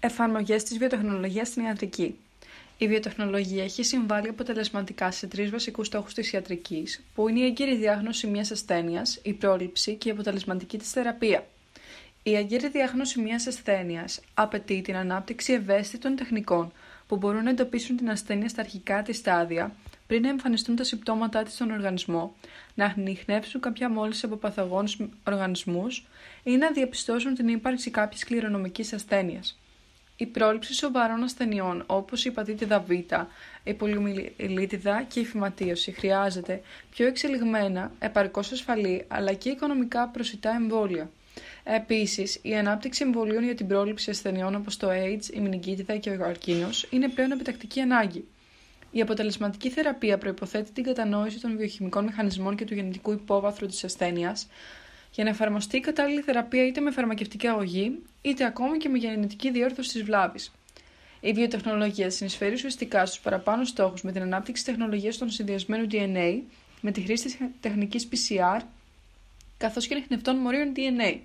Εφαρμογές της βιοτεχνολογίας στην ιατρική. Η βιοτεχνολογία έχει συμβάλει αποτελεσματικά σε τρεις βασικούς στόχους της ιατρικής, που είναι η έγκυρη διάγνωση μιας ασθένειας, η πρόληψη και η αποτελεσματική της θεραπεία. Η έγκυρη διάγνωση μιας ασθένειας απαιτεί την ανάπτυξη ευαίσθητων τεχνικών που μπορούν να εντοπίσουν την ασθένεια στα αρχικά της στάδια, πριν να εμφανιστούν τα συμπτώματά της στον οργανισμό, να ανοιχνεύσουν κάποια μόλυνση από παθογόνους οργανισμούς ή να διαπιστώσουν την ύπαρξη κάποια κληρονομικής ασθένειας. Η πρόληψη σοβαρών ασθενειών όπως η πατήτηδα Β, η πολυμιλίτιδα και η φυματίωση χρειάζεται πιο εξελιγμένα, επαρκώς ασφαλή αλλά και οικονομικά προσιτά εμβόλια. Επίσης, η ανάπτυξη εμβολίων για την πρόληψη ασθενειών όπως το AIDS, η μηνυκίτιδα και ο καρκίνος είναι πλέον επιτακτική ανάγκη. Η αποτελεσματική θεραπεία προποθέτει την κατανόηση των βιοχημικών μηχανισμών και του γενετικού υπόβαθρου της ασθένειας, για να εφαρμοστεί η κατάλληλη θεραπεία είτε με φαρμακευτική αγωγή, είτε ακόμη και με γενετική διόρθωση της βλάβης. Η βιοτεχνολογία συνεισφέρει ουσιαστικά στους παραπάνω στόχους με την ανάπτυξη τεχνολογίας των συνδυασμένου DNA, με τη χρήση τη τεχνικής PCR, καθώς και ανιχνευτών μορίων DNA.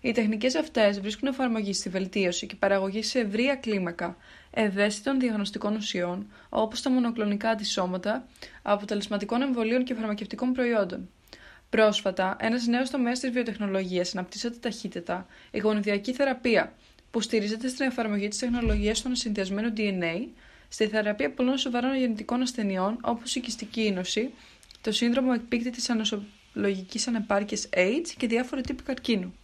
Οι τεχνικές αυτές βρίσκουν εφαρμογή στη βελτίωση και παραγωγή σε ευρεία κλίμακα ευαίσθητων διαγνωστικών ουσιών, όπως τα μονοκλονικά αντισώματα, αποτελεσματικών εμβολίων και φαρμακευτικών προϊόντων. Πρόσφατα, ένας νέος τομέας της βιοτεχνολογίας αναπτύσσεται ταχύτητα, η γονιδιακή θεραπεία, που στηρίζεται στην εφαρμογή της τεχνολογίας των συνδυασμένων DNA στη θεραπεία πολλών σοβαρών γεννητικών ασθενειών όπως η κυστική ίνωση, το σύνδρομο εκπίκτητη ανοσολογικής ανεπάρκειας AIDS και διάφορα τύποι καρκίνου.